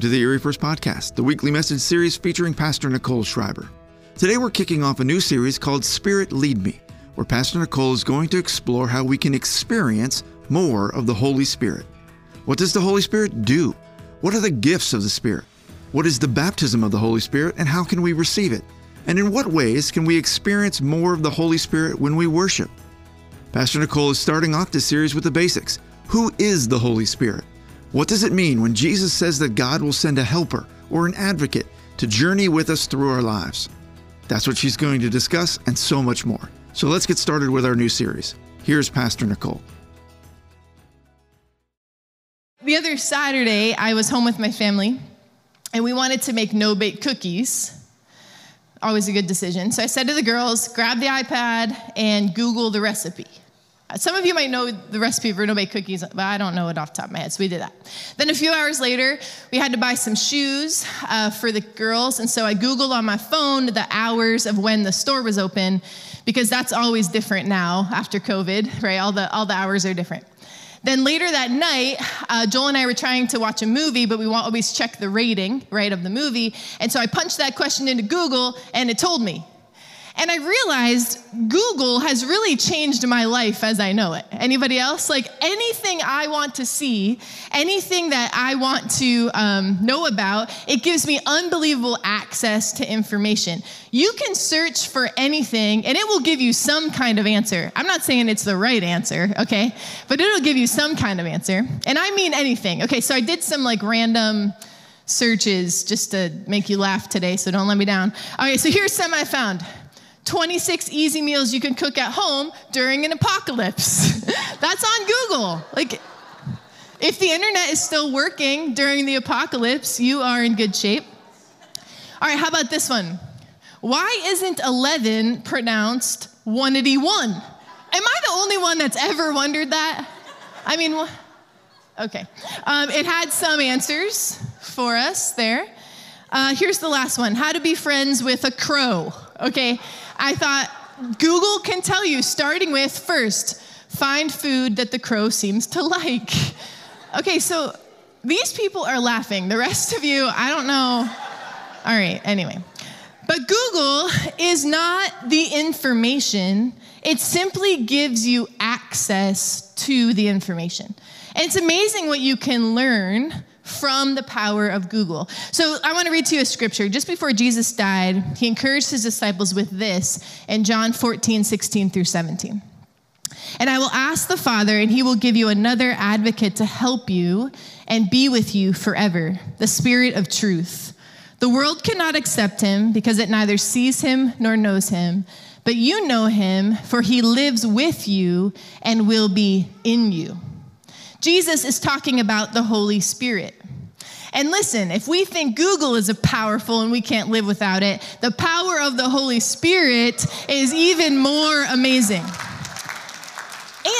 Welcome to the Erie First Podcast, the weekly message series featuring Pastor Nichole Schreiber. Today we're kicking off a new series called Spirit Lead Me, where Pastor Nichole is going to explore how we can experience more of the Holy Spirit. What does the Holy Spirit do? What are the gifts of the Spirit? What is the baptism of the Holy Spirit and how can we receive it? And in what ways can we experience more of the Holy Spirit when we worship? Pastor Nichole is starting off this series with the basics. Who is the Holy Spirit? What does it mean when Jesus says that God will send a helper or an advocate to journey with us through our lives? That's what she's going to discuss and so much more. So let's get started with our new series. Here's Pastor Nichole. The other Saturday, I was home with my family and we wanted to make no bake cookies. Always a good decision. So I said to the girls, grab the iPad and Google the recipe. Some of you might know the recipe for no bake cookies, but I don't know it off the top of my head, so we did that. Then a few hours later, we had to buy some shoes uh, for the girls, and so I Googled on my phone the hours of when the store was open, because that's always different now after COVID, right? All the, all the hours are different. Then later that night, uh, Joel and I were trying to watch a movie, but we won't always check the rating, right, of the movie. And so I punched that question into Google, and it told me. And I realized Google has really changed my life as I know it. Anybody else? Like anything I want to see, anything that I want to um, know about, it gives me unbelievable access to information. You can search for anything and it will give you some kind of answer. I'm not saying it's the right answer, okay? But it'll give you some kind of answer. And I mean anything. Okay, so I did some like random searches just to make you laugh today, so don't let me down. Okay, so here's some I found. 26 easy meals you can cook at home during an apocalypse. That's on Google. Like, if the internet is still working during the apocalypse, you are in good shape. All right, how about this one? Why isn't 11 pronounced 181? Am I the only one that's ever wondered that? I mean, okay. Um, it had some answers for us there. Uh, here's the last one How to be friends with a crow. Okay, I thought Google can tell you, starting with first, find food that the crow seems to like. Okay, so these people are laughing. The rest of you, I don't know. All right, anyway. But Google is not the information, it simply gives you access to the information. And it's amazing what you can learn from the power of Google. So I want to read to you a scripture. Just before Jesus died, he encouraged his disciples with this in John 14, 16 through 17. And I will ask the Father, and he will give you another advocate to help you and be with you forever, the Spirit of truth. The world cannot accept him because it neither sees him nor knows him. But you know him, for he lives with you and will be in you. Jesus is talking about the Holy Spirit. And listen, if we think Google is a powerful and we can't live without it, the power of the Holy Spirit is even more amazing.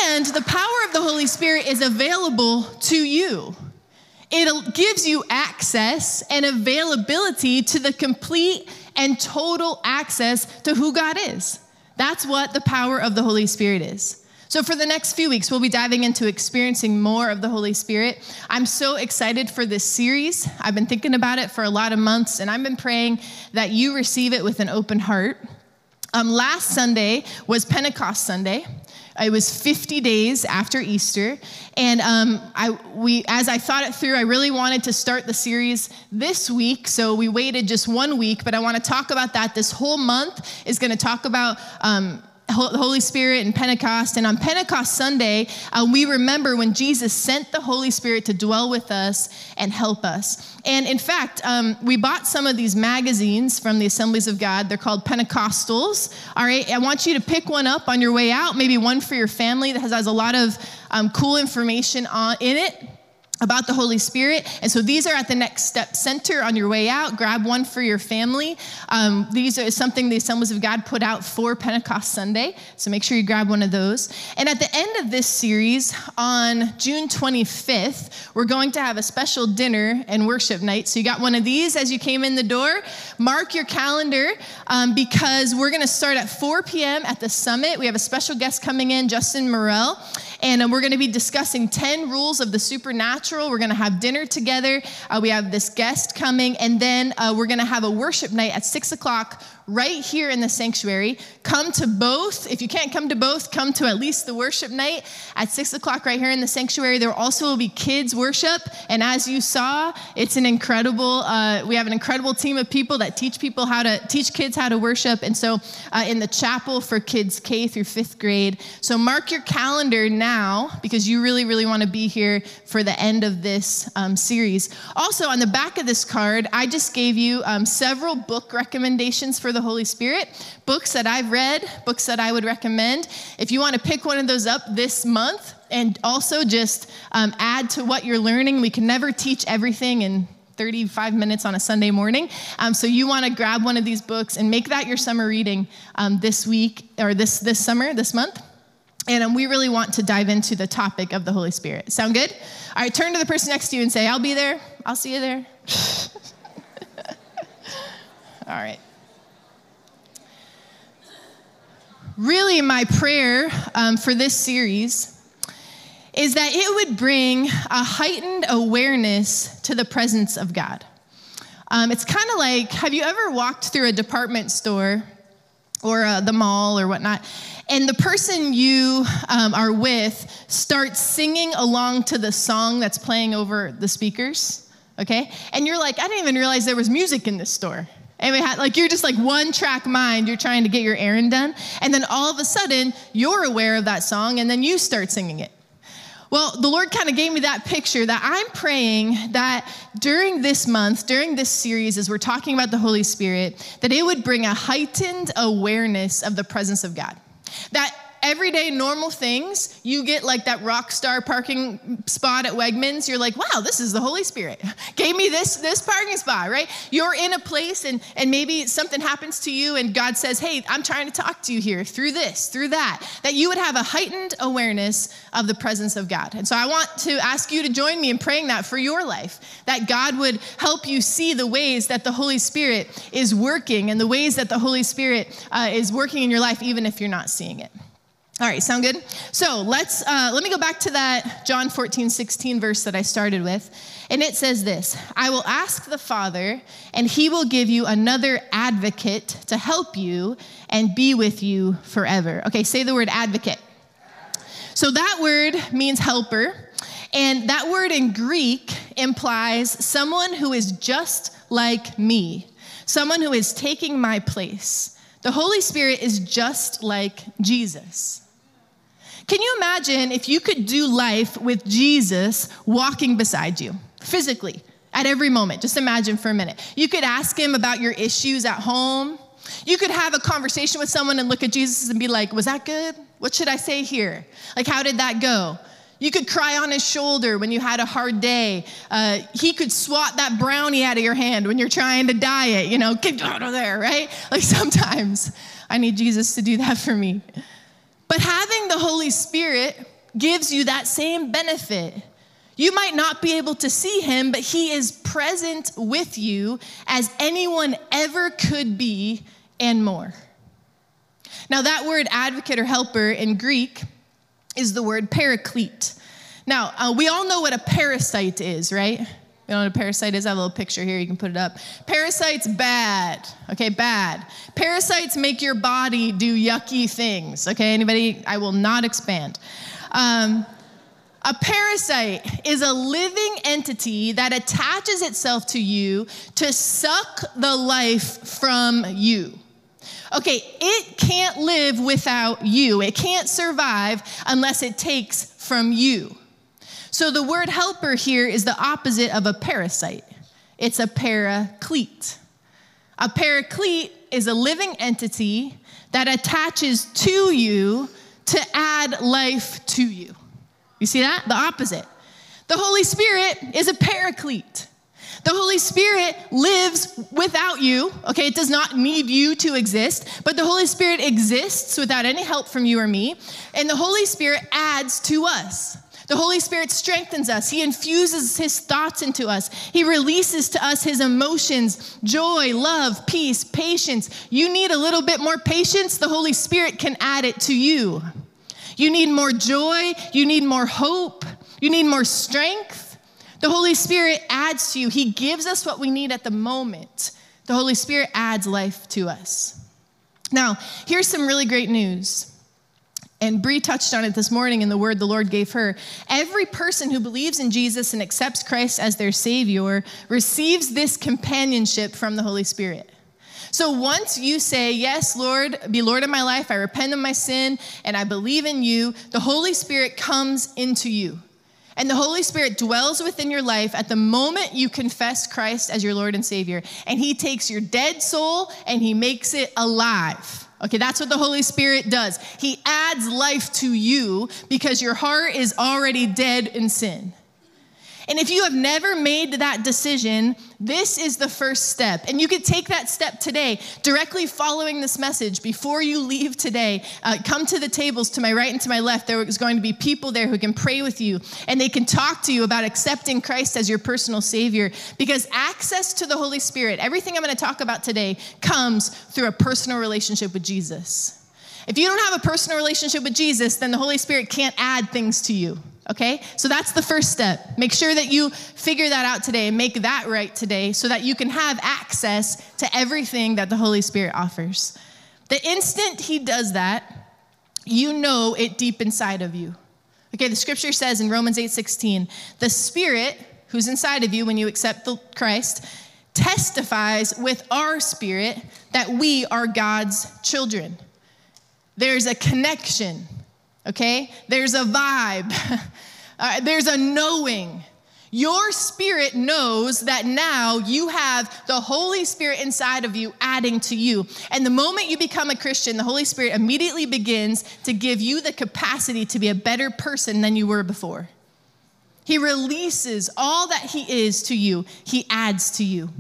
And the power of the Holy Spirit is available to you. It gives you access and availability to the complete and total access to who God is. That's what the power of the Holy Spirit is. So, for the next few weeks, we'll be diving into experiencing more of the Holy Spirit. I'm so excited for this series. I've been thinking about it for a lot of months, and I've been praying that you receive it with an open heart. Um, last Sunday was Pentecost Sunday. It was 50 days after Easter, and um, I, we, as I thought it through, I really wanted to start the series this week. So we waited just one week, but I want to talk about that. This whole month is going to talk about um, the Holy Spirit and Pentecost. And on Pentecost Sunday, uh, we remember when Jesus sent the Holy Spirit to dwell with us and help us. And in fact, um, we bought some of these magazines from the Assemblies of God. They're called Pentecostals. All right, I want you to pick one up on your way out, maybe one for your family that has, has a lot of um, cool information on, in it about the Holy Spirit. And so these are at the Next Step Center on your way out. Grab one for your family. Um, these are something the Assemblies of God put out for Pentecost Sunday. So make sure you grab one of those. And at the end of this series, on June 25th, we're going to have a special dinner and worship night. So you got one of these as you came in the door. Mark your calendar um, because we're going to start at 4 p.m. at the summit. We have a special guest coming in, Justin Morel. And uh, we're going to be discussing 10 rules of the supernatural. We're going to have dinner together. Uh, we have this guest coming, and then uh, we're going to have a worship night at six o'clock right here in the sanctuary. Come to both. If you can't come to both, come to at least the worship night at six o'clock right here in the sanctuary. There also will be kids worship, and as you saw, it's an incredible. Uh, we have an incredible team of people that teach people how to teach kids how to worship, and so uh, in the chapel for kids K through fifth grade. So mark your calendar now because you really, really want to be here for the end of this um, series. Also, on the back of this card, I just gave you um, several book recommendations for the the Holy Spirit, books that I've read, books that I would recommend. If you want to pick one of those up this month and also just um, add to what you're learning, we can never teach everything in 35 minutes on a Sunday morning. Um, so you want to grab one of these books and make that your summer reading um, this week or this this summer, this month. And um, we really want to dive into the topic of the Holy Spirit. Sound good? All right, turn to the person next to you and say, I'll be there. I'll see you there. All right. Really, my prayer um, for this series is that it would bring a heightened awareness to the presence of God. Um, it's kind of like have you ever walked through a department store or uh, the mall or whatnot, and the person you um, are with starts singing along to the song that's playing over the speakers, okay? And you're like, I didn't even realize there was music in this store. And we had, like you're just like one track mind, you're trying to get your errand done. And then all of a sudden, you're aware of that song and then you start singing it. Well, the Lord kind of gave me that picture that I'm praying that during this month, during this series, as we're talking about the Holy Spirit, that it would bring a heightened awareness of the presence of God. That everyday normal things, you get like that rock star parking spot at Wegmans. You're like, wow, this is the Holy Spirit. Gave me this, this parking spot, right? You're in a place and, and maybe something happens to you and God says, hey, I'm trying to talk to you here through this, through that, that you would have a heightened awareness of the presence of God. And so I want to ask you to join me in praying that for your life, that God would help you see the ways that the Holy Spirit is working and the ways that the Holy Spirit uh, is working in your life, even if you're not seeing it. All right, sound good? So let's uh, let me go back to that John 14, 16 verse that I started with. And it says this I will ask the Father, and he will give you another advocate to help you and be with you forever. Okay, say the word advocate. So that word means helper. And that word in Greek implies someone who is just like me, someone who is taking my place. The Holy Spirit is just like Jesus. Can you imagine if you could do life with Jesus walking beside you physically at every moment? Just imagine for a minute. You could ask him about your issues at home. You could have a conversation with someone and look at Jesus and be like, Was that good? What should I say here? Like, how did that go? You could cry on his shoulder when you had a hard day. Uh, he could swat that brownie out of your hand when you're trying to diet, you know, get out of there, right? Like sometimes I need Jesus to do that for me. But having the Holy Spirit gives you that same benefit. You might not be able to see him, but he is present with you as anyone ever could be and more. Now, that word advocate or helper in Greek is the word paraclete. Now, uh, we all know what a parasite is, right? You know what a parasite is? I have a little picture here. You can put it up. Parasites, bad. Okay, bad. Parasites make your body do yucky things. Okay, anybody? I will not expand. Um, a parasite is a living entity that attaches itself to you to suck the life from you. Okay, it can't live without you. It can't survive unless it takes from you. So the word helper here is the opposite of a parasite. It's a paraclete. A paraclete is a living entity that attaches to you to add life to you. You see that? The opposite. The Holy Spirit is a paraclete. The Holy Spirit lives without you, okay? It does not need you to exist, but the Holy Spirit exists without any help from you or me, and the Holy Spirit adds to us. The Holy Spirit strengthens us. He infuses His thoughts into us. He releases to us His emotions joy, love, peace, patience. You need a little bit more patience, the Holy Spirit can add it to you. You need more joy. You need more hope. You need more strength. The Holy Spirit adds to you, He gives us what we need at the moment. The Holy Spirit adds life to us. Now, here's some really great news. And Bree touched on it this morning in the word the Lord gave her. Every person who believes in Jesus and accepts Christ as their Savior receives this companionship from the Holy Spirit. So once you say, Yes, Lord, be Lord of my life, I repent of my sin, and I believe in you, the Holy Spirit comes into you. And the Holy Spirit dwells within your life at the moment you confess Christ as your Lord and Savior. And He takes your dead soul and He makes it alive. Okay, that's what the Holy Spirit does. He adds life to you because your heart is already dead in sin. And if you have never made that decision, this is the first step. And you could take that step today, directly following this message. Before you leave today, uh, come to the tables to my right and to my left. There is going to be people there who can pray with you and they can talk to you about accepting Christ as your personal Savior. Because access to the Holy Spirit, everything I'm going to talk about today, comes through a personal relationship with Jesus. If you don't have a personal relationship with Jesus, then the Holy Spirit can't add things to you. Okay? So that's the first step. Make sure that you figure that out today and make that right today so that you can have access to everything that the Holy Spirit offers. The instant He does that, you know it deep inside of you. Okay, the scripture says in Romans 8 16, the Spirit who's inside of you when you accept the Christ testifies with our spirit that we are God's children. There's a connection okay? There's a vibe, uh, there's a knowing. Your spirit knows that now you have the Holy Spirit inside of you adding to you. And the moment you become a Christian, the Holy Spirit immediately begins to give you the capacity to be a better person than you were before. He releases all that He is to you, He adds to you.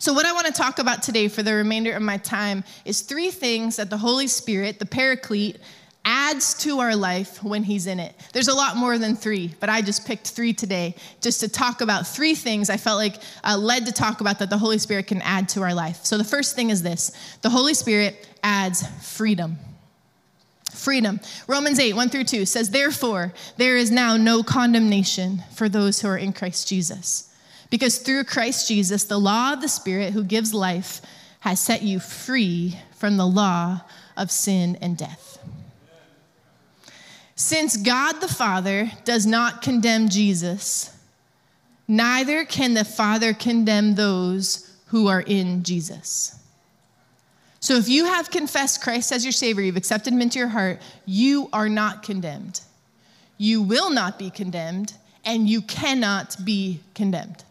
So, what I want to talk about today for the remainder of my time is three things that the Holy Spirit, the Paraclete, adds to our life when He's in it. There's a lot more than three, but I just picked three today just to talk about three things I felt like uh, led to talk about that the Holy Spirit can add to our life. So the first thing is this the Holy Spirit adds freedom. Freedom. Romans 8, 1 through 2 says, Therefore, there is now no condemnation for those who are in Christ Jesus. Because through Christ Jesus, the law of the Spirit who gives life has set you free from the law of sin and death. Since God the Father does not condemn Jesus, neither can the Father condemn those who are in Jesus. So if you have confessed Christ as your Savior, you've accepted Him into your heart, you are not condemned. You will not be condemned, and you cannot be condemned.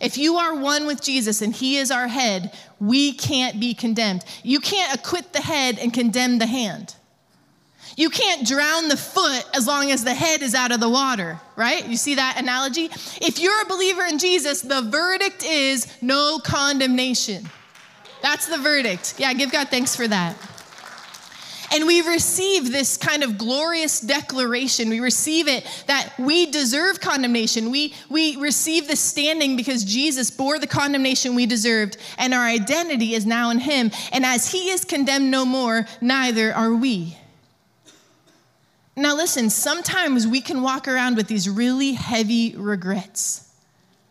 If you are one with Jesus and He is our head, we can't be condemned. You can't acquit the head and condemn the hand. You can't drown the foot as long as the head is out of the water, right? You see that analogy? If you're a believer in Jesus, the verdict is no condemnation. That's the verdict. Yeah, give God thanks for that. And we receive this kind of glorious declaration. We receive it that we deserve condemnation. We, we receive the standing because Jesus bore the condemnation we deserved, and our identity is now in Him. And as He is condemned no more, neither are we. Now, listen, sometimes we can walk around with these really heavy regrets.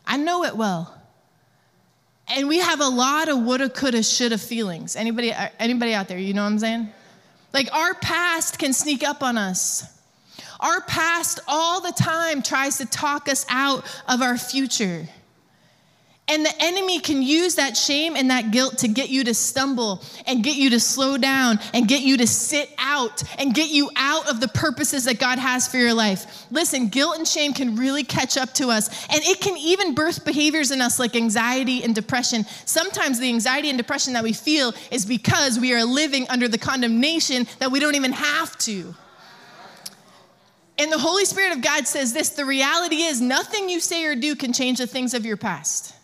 I know it well. And we have a lot of woulda, coulda, shoulda feelings. Anybody, uh, anybody out there, you know what I'm saying? Like our past can sneak up on us. Our past all the time tries to talk us out of our future. And the enemy can use that shame and that guilt to get you to stumble and get you to slow down and get you to sit out and get you out of the purposes that God has for your life. Listen, guilt and shame can really catch up to us, and it can even birth behaviors in us like anxiety and depression. Sometimes the anxiety and depression that we feel is because we are living under the condemnation that we don't even have to. And the Holy Spirit of God says this the reality is, nothing you say or do can change the things of your past.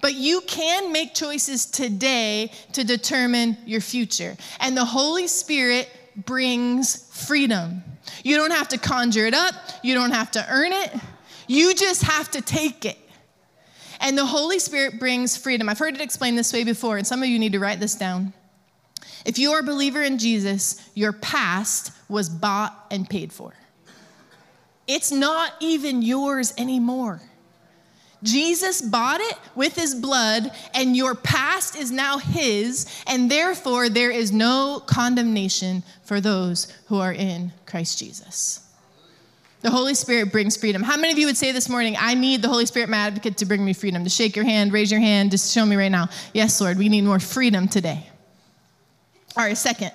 But you can make choices today to determine your future. And the Holy Spirit brings freedom. You don't have to conjure it up, you don't have to earn it, you just have to take it. And the Holy Spirit brings freedom. I've heard it explained this way before, and some of you need to write this down. If you are a believer in Jesus, your past was bought and paid for. It's not even yours anymore. Jesus bought it with his blood, and your past is now his, and therefore there is no condemnation for those who are in Christ Jesus. The Holy Spirit brings freedom. How many of you would say this morning, I need the Holy Spirit, my advocate, to bring me freedom? To shake your hand, raise your hand, just show me right now. Yes, Lord, we need more freedom today. All right, second,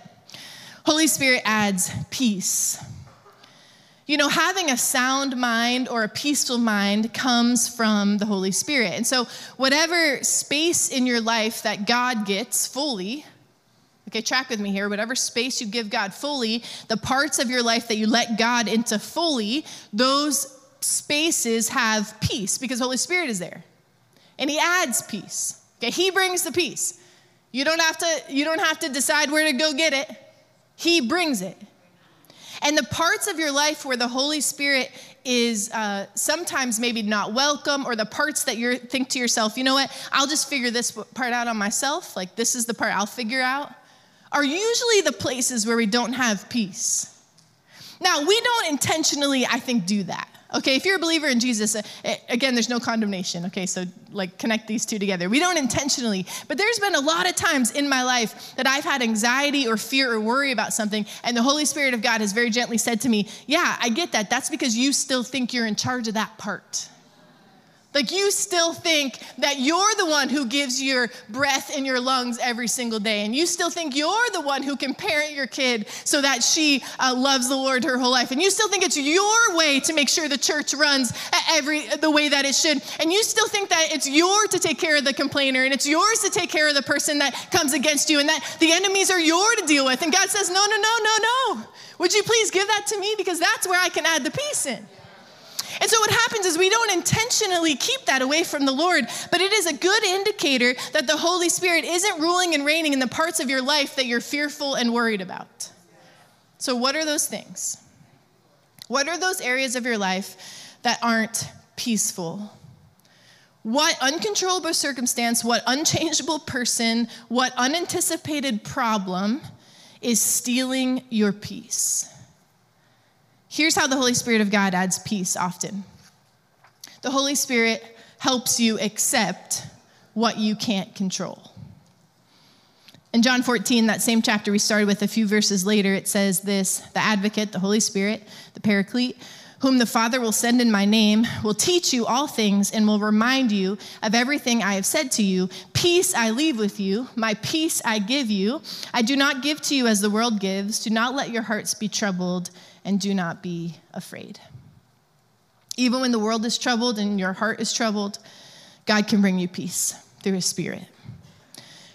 Holy Spirit adds peace. You know, having a sound mind or a peaceful mind comes from the Holy Spirit. And so, whatever space in your life that God gets fully, okay, track with me here, whatever space you give God fully, the parts of your life that you let God into fully, those spaces have peace because Holy Spirit is there. And He adds peace. Okay, He brings the peace. You don't have to, you don't have to decide where to go get it. He brings it. And the parts of your life where the Holy Spirit is uh, sometimes maybe not welcome, or the parts that you think to yourself, you know what, I'll just figure this part out on myself, like this is the part I'll figure out, are usually the places where we don't have peace. Now, we don't intentionally, I think, do that. Okay, if you're a believer in Jesus, uh, eh, again, there's no condemnation. Okay, so like connect these two together. We don't intentionally, but there's been a lot of times in my life that I've had anxiety or fear or worry about something, and the Holy Spirit of God has very gently said to me, Yeah, I get that. That's because you still think you're in charge of that part. Like you still think that you're the one who gives your breath in your lungs every single day. And you still think you're the one who can parent your kid so that she uh, loves the Lord her whole life. And you still think it's your way to make sure the church runs every the way that it should. And you still think that it's yours to take care of the complainer and it's yours to take care of the person that comes against you and that the enemies are yours to deal with. And God says, no, no, no, no, no. Would you please give that to me? Because that's where I can add the peace in. And so what happens is we don't intentionally keep that away from the Lord, but it is a good indicator that the Holy Spirit isn't ruling and reigning in the parts of your life that you're fearful and worried about. So, what are those things? What are those areas of your life that aren't peaceful? What uncontrollable circumstance, what unchangeable person, what unanticipated problem is stealing your peace? Here's how the Holy Spirit of God adds peace often the Holy Spirit helps you accept what you can't control. In John 14, that same chapter we started with a few verses later, it says this The advocate, the Holy Spirit, the paraclete, whom the Father will send in my name, will teach you all things and will remind you of everything I have said to you. Peace I leave with you, my peace I give you. I do not give to you as the world gives. Do not let your hearts be troubled and do not be afraid. Even when the world is troubled and your heart is troubled, God can bring you peace through His Spirit.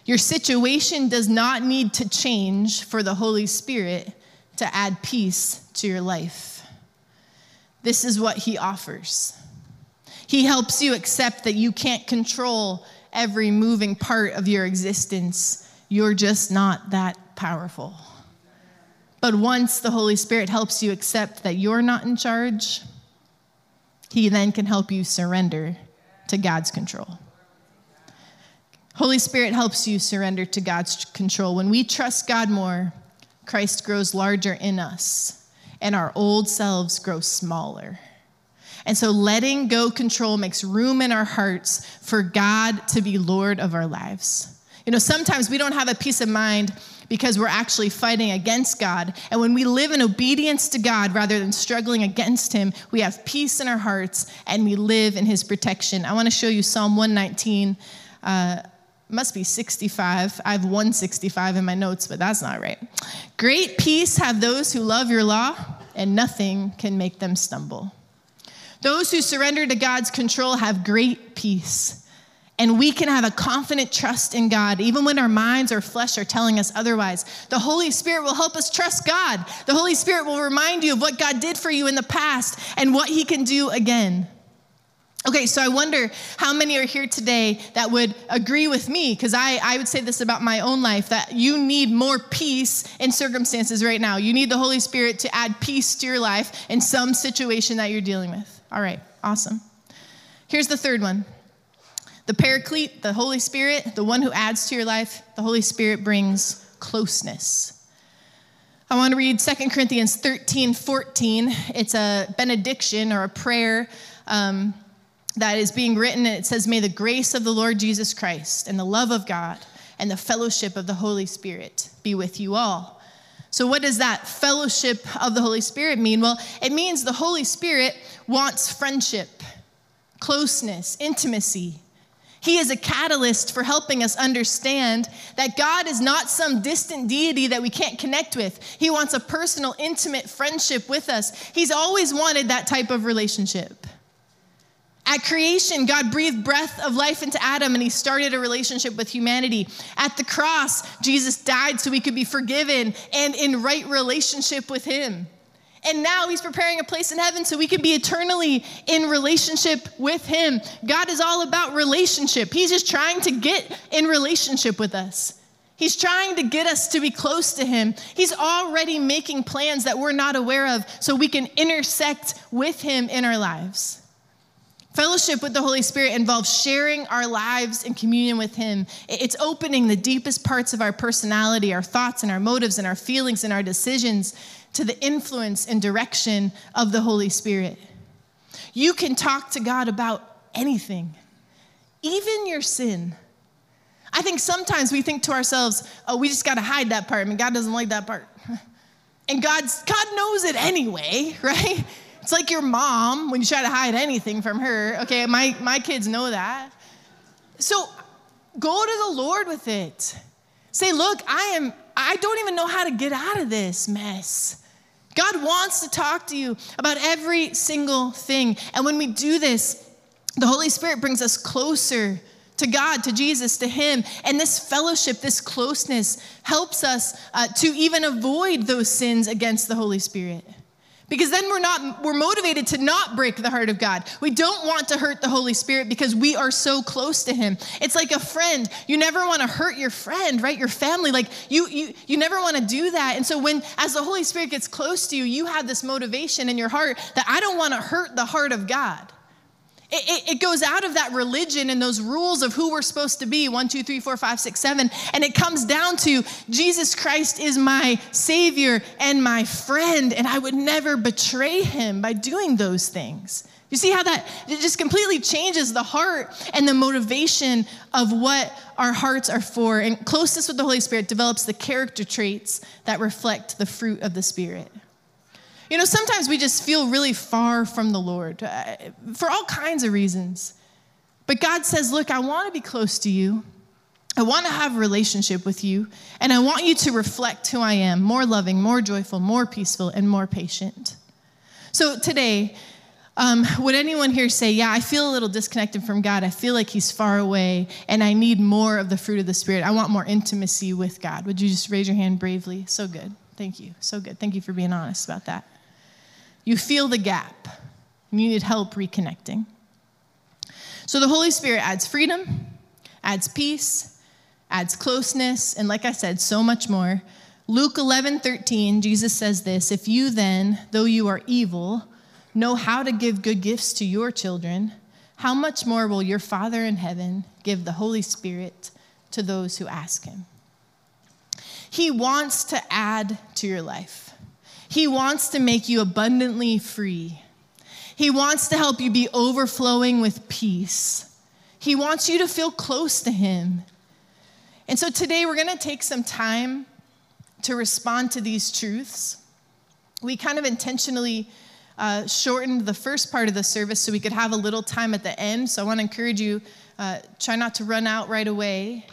Your situation does not need to change for the Holy Spirit to add peace to your life. This is what He offers. He helps you accept that you can't control every moving part of your existence. You're just not that powerful. But once the Holy Spirit helps you accept that you're not in charge, He then can help you surrender to God's control. Holy Spirit helps you surrender to God's control. When we trust God more, Christ grows larger in us, and our old selves grow smaller. And so letting go control makes room in our hearts for God to be Lord of our lives. You know, sometimes we don't have a peace of mind because we're actually fighting against God. And when we live in obedience to God rather than struggling against Him, we have peace in our hearts and we live in His protection. I want to show you Psalm 119. Uh, must be 65. I have 165 in my notes, but that's not right. Great peace have those who love your law, and nothing can make them stumble. Those who surrender to God's control have great peace. And we can have a confident trust in God, even when our minds or flesh are telling us otherwise. The Holy Spirit will help us trust God. The Holy Spirit will remind you of what God did for you in the past and what He can do again. Okay, so I wonder how many are here today that would agree with me, because I, I would say this about my own life that you need more peace in circumstances right now. You need the Holy Spirit to add peace to your life in some situation that you're dealing with. All right, awesome. Here's the third one the Paraclete, the Holy Spirit, the one who adds to your life, the Holy Spirit brings closeness. I want to read 2 Corinthians 13 14. It's a benediction or a prayer um, that is being written, and it says, May the grace of the Lord Jesus Christ and the love of God and the fellowship of the Holy Spirit be with you all. So, what does that fellowship of the Holy Spirit mean? Well, it means the Holy Spirit wants friendship, closeness, intimacy. He is a catalyst for helping us understand that God is not some distant deity that we can't connect with. He wants a personal, intimate friendship with us. He's always wanted that type of relationship. At creation, God breathed breath of life into Adam and he started a relationship with humanity. At the cross, Jesus died so we could be forgiven and in right relationship with him. And now he's preparing a place in heaven so we can be eternally in relationship with him. God is all about relationship. He's just trying to get in relationship with us. He's trying to get us to be close to him. He's already making plans that we're not aware of so we can intersect with him in our lives. Fellowship with the Holy Spirit involves sharing our lives in communion with Him. It's opening the deepest parts of our personality, our thoughts and our motives and our feelings and our decisions to the influence and direction of the Holy Spirit. You can talk to God about anything, even your sin. I think sometimes we think to ourselves, oh, we just got to hide that part. I mean, God doesn't like that part. And God's, God knows it anyway, right? It's like your mom when you try to hide anything from her. Okay, my, my kids know that. So go to the Lord with it. Say, look, I am, I don't even know how to get out of this mess. God wants to talk to you about every single thing. And when we do this, the Holy Spirit brings us closer to God, to Jesus, to Him. And this fellowship, this closeness helps us uh, to even avoid those sins against the Holy Spirit. Because then we're not we're motivated to not break the heart of God. We don't want to hurt the Holy Spirit because we are so close to him. It's like a friend. You never want to hurt your friend, right? Your family. Like you you you never want to do that. And so when as the Holy Spirit gets close to you, you have this motivation in your heart that I don't want to hurt the heart of God. It, it, it, goes out of that religion and those rules of who we're supposed to be one, two, three, four, five, six, seven. And it comes down to Jesus Christ is my Savior and my friend, and I would never betray him by doing those things. You see how that it just completely changes the heart and the motivation of what our hearts are for. And closeness with the Holy Spirit develops the character traits that reflect the fruit of the Spirit. You know, sometimes we just feel really far from the Lord uh, for all kinds of reasons. But God says, Look, I want to be close to you. I want to have a relationship with you, and I want you to reflect who I am more loving, more joyful, more peaceful, and more patient. So today, um, would anyone here say, Yeah, I feel a little disconnected from God. I feel like He's far away, and I need more of the fruit of the Spirit. I want more intimacy with God. Would you just raise your hand bravely? So good. Thank you. So good. Thank you for being honest about that. You feel the gap, and you need help reconnecting. So the Holy Spirit adds freedom, adds peace, adds closeness, and like I said, so much more. Luke 11, 13, Jesus says this If you then, though you are evil, know how to give good gifts to your children, how much more will your Father in heaven give the Holy Spirit to those who ask him? He wants to add to your life. He wants to make you abundantly free. He wants to help you be overflowing with peace. He wants you to feel close to Him. And so today we're going to take some time to respond to these truths. We kind of intentionally uh, shortened the first part of the service so we could have a little time at the end. So I want to encourage you, uh, try not to run out right away.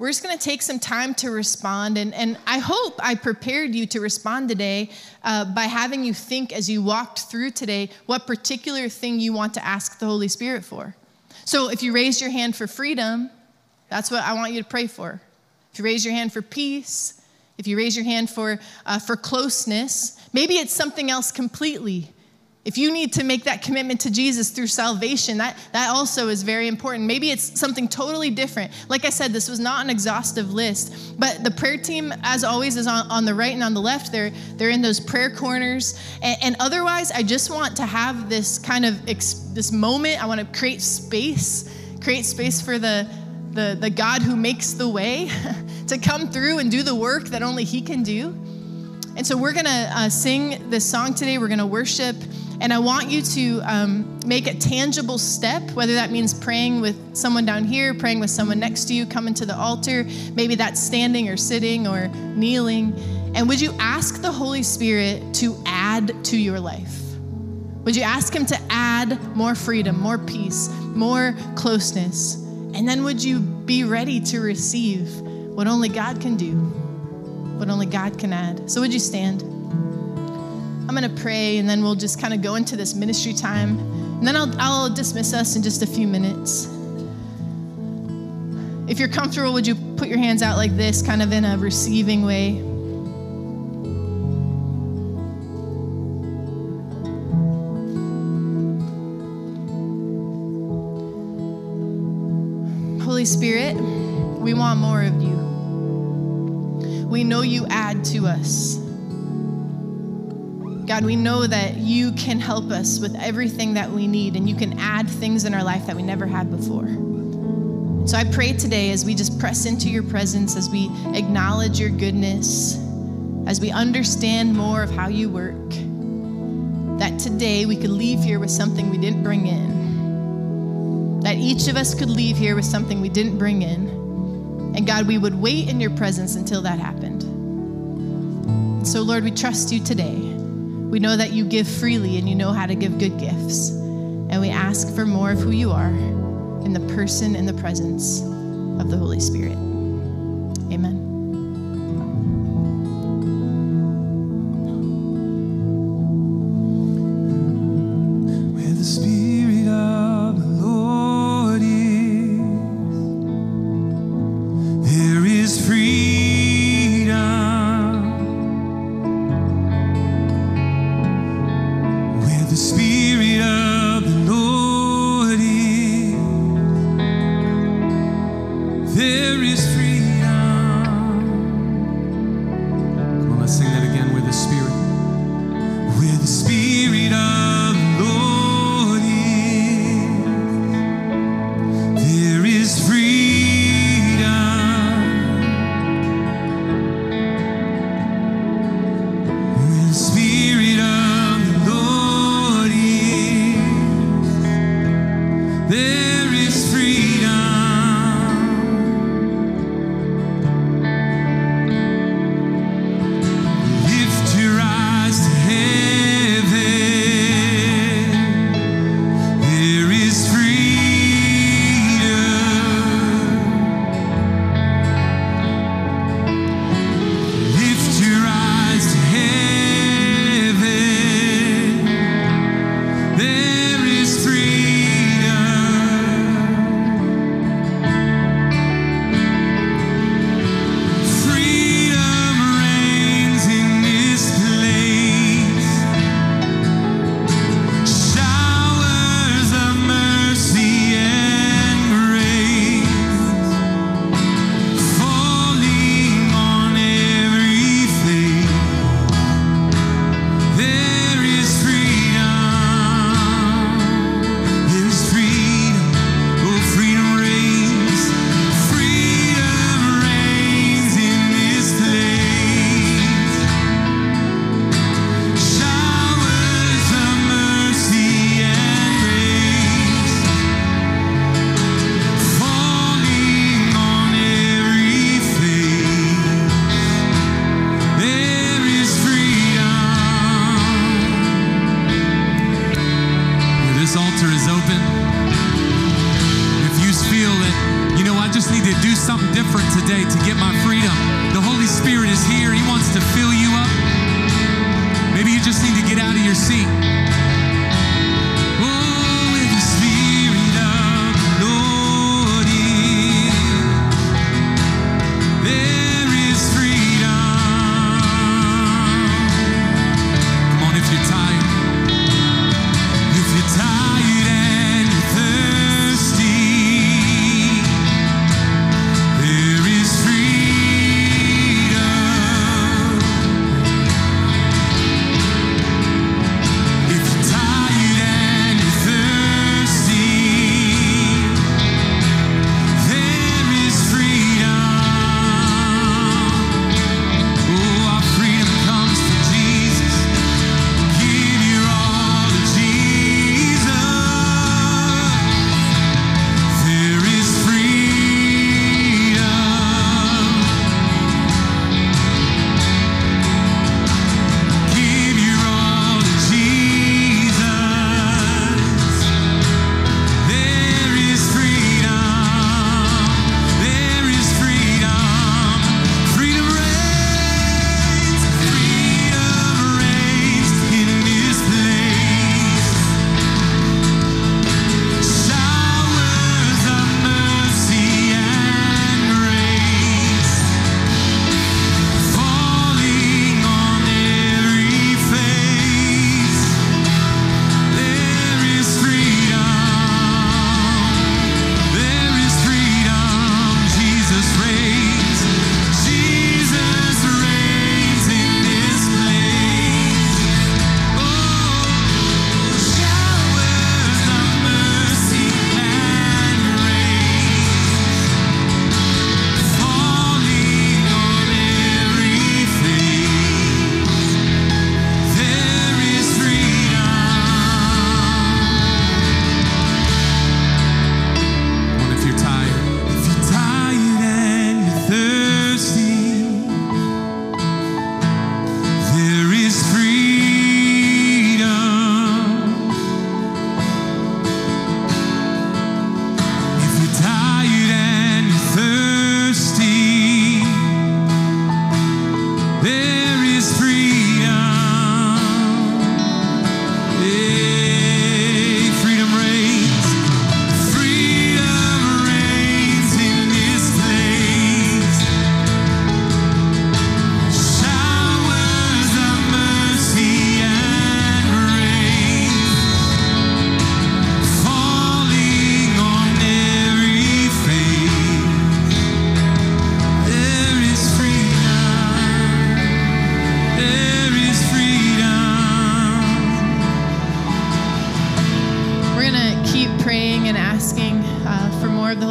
We're just going to take some time to respond. And, and I hope I prepared you to respond today uh, by having you think as you walked through today what particular thing you want to ask the Holy Spirit for. So if you raise your hand for freedom, that's what I want you to pray for. If you raise your hand for peace, if you raise your hand for, uh, for closeness, maybe it's something else completely. If you need to make that commitment to Jesus through salvation, that, that also is very important. Maybe it's something totally different. Like I said, this was not an exhaustive list, but the prayer team, as always, is on, on the right and on the left. They're, they're in those prayer corners. And, and otherwise, I just want to have this kind of ex, this moment. I want to create space, create space for the, the, the God who makes the way to come through and do the work that only He can do. And so we're gonna uh, sing this song today. We're gonna worship. And I want you to um, make a tangible step, whether that means praying with someone down here, praying with someone next to you, coming to the altar. Maybe that's standing or sitting or kneeling. And would you ask the Holy Spirit to add to your life? Would you ask Him to add more freedom, more peace, more closeness? And then would you be ready to receive what only God can do, what only God can add? So would you stand? I'm going to pray and then we'll just kind of go into this ministry time. And then I'll, I'll dismiss us in just a few minutes. If you're comfortable, would you put your hands out like this, kind of in a receiving way? Holy Spirit, we want more of you. We know you add to us. God, we know that you can help us with everything that we need and you can add things in our life that we never had before. So I pray today as we just press into your presence, as we acknowledge your goodness, as we understand more of how you work, that today we could leave here with something we didn't bring in. That each of us could leave here with something we didn't bring in. And God, we would wait in your presence until that happened. So, Lord, we trust you today. We know that you give freely and you know how to give good gifts. And we ask for more of who you are in the person and the presence of the Holy Spirit.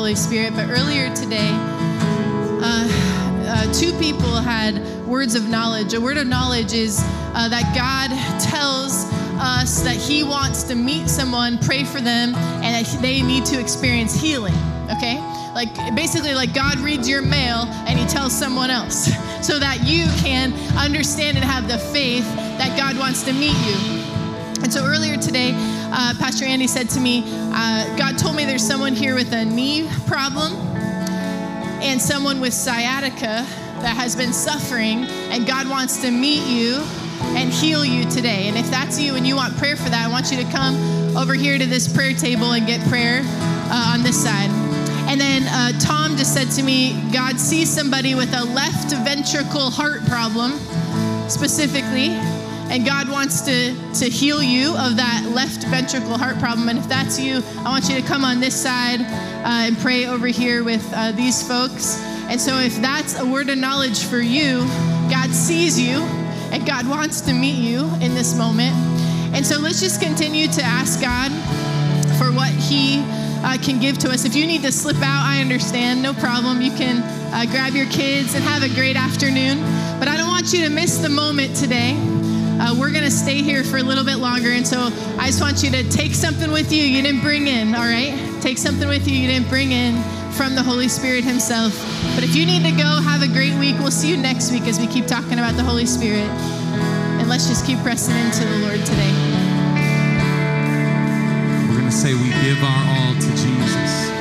Holy Spirit. But earlier today, uh, uh, two people had words of knowledge. A word of knowledge is uh, that God tells us that He wants to meet someone, pray for them, and that they need to experience healing. Okay? Like basically, like God reads your mail and He tells someone else so that you can understand and have the faith that God wants to meet you. And so earlier today, uh, Pastor Andy said to me, uh, God told me there's someone here with a knee problem and someone with sciatica that has been suffering, and God wants to meet you and heal you today. And if that's you and you want prayer for that, I want you to come over here to this prayer table and get prayer uh, on this side. And then uh, Tom just said to me, God sees somebody with a left ventricle heart problem specifically, and God wants to, to heal you of that left ventricle heart problem. And if that's you, I want you to come on this side uh, and pray over here with uh, these folks. And so, if that's a word of knowledge for you, God sees you and God wants to meet you in this moment. And so, let's just continue to ask God for what He uh, can give to us. If you need to slip out, I understand, no problem. You can uh, grab your kids and have a great afternoon. But I don't want you to miss the moment today. Uh, we're going to stay here for a little bit longer. And so I just want you to take something with you you didn't bring in, all right? Take something with you you didn't bring in from the Holy Spirit Himself. But if you need to go, have a great week. We'll see you next week as we keep talking about the Holy Spirit. And let's just keep pressing into the Lord today. We're going to say we give our all to Jesus.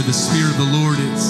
where the Spirit of the Lord is.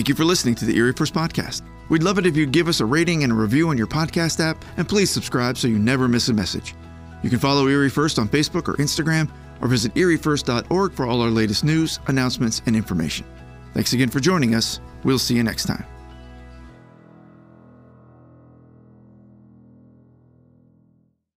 Thank you for listening to the Erie First Podcast. We'd love it if you'd give us a rating and a review on your podcast app, and please subscribe so you never miss a message. You can follow Erie First on Facebook or Instagram, or visit eriefirst.org for all our latest news, announcements, and information. Thanks again for joining us. We'll see you next time.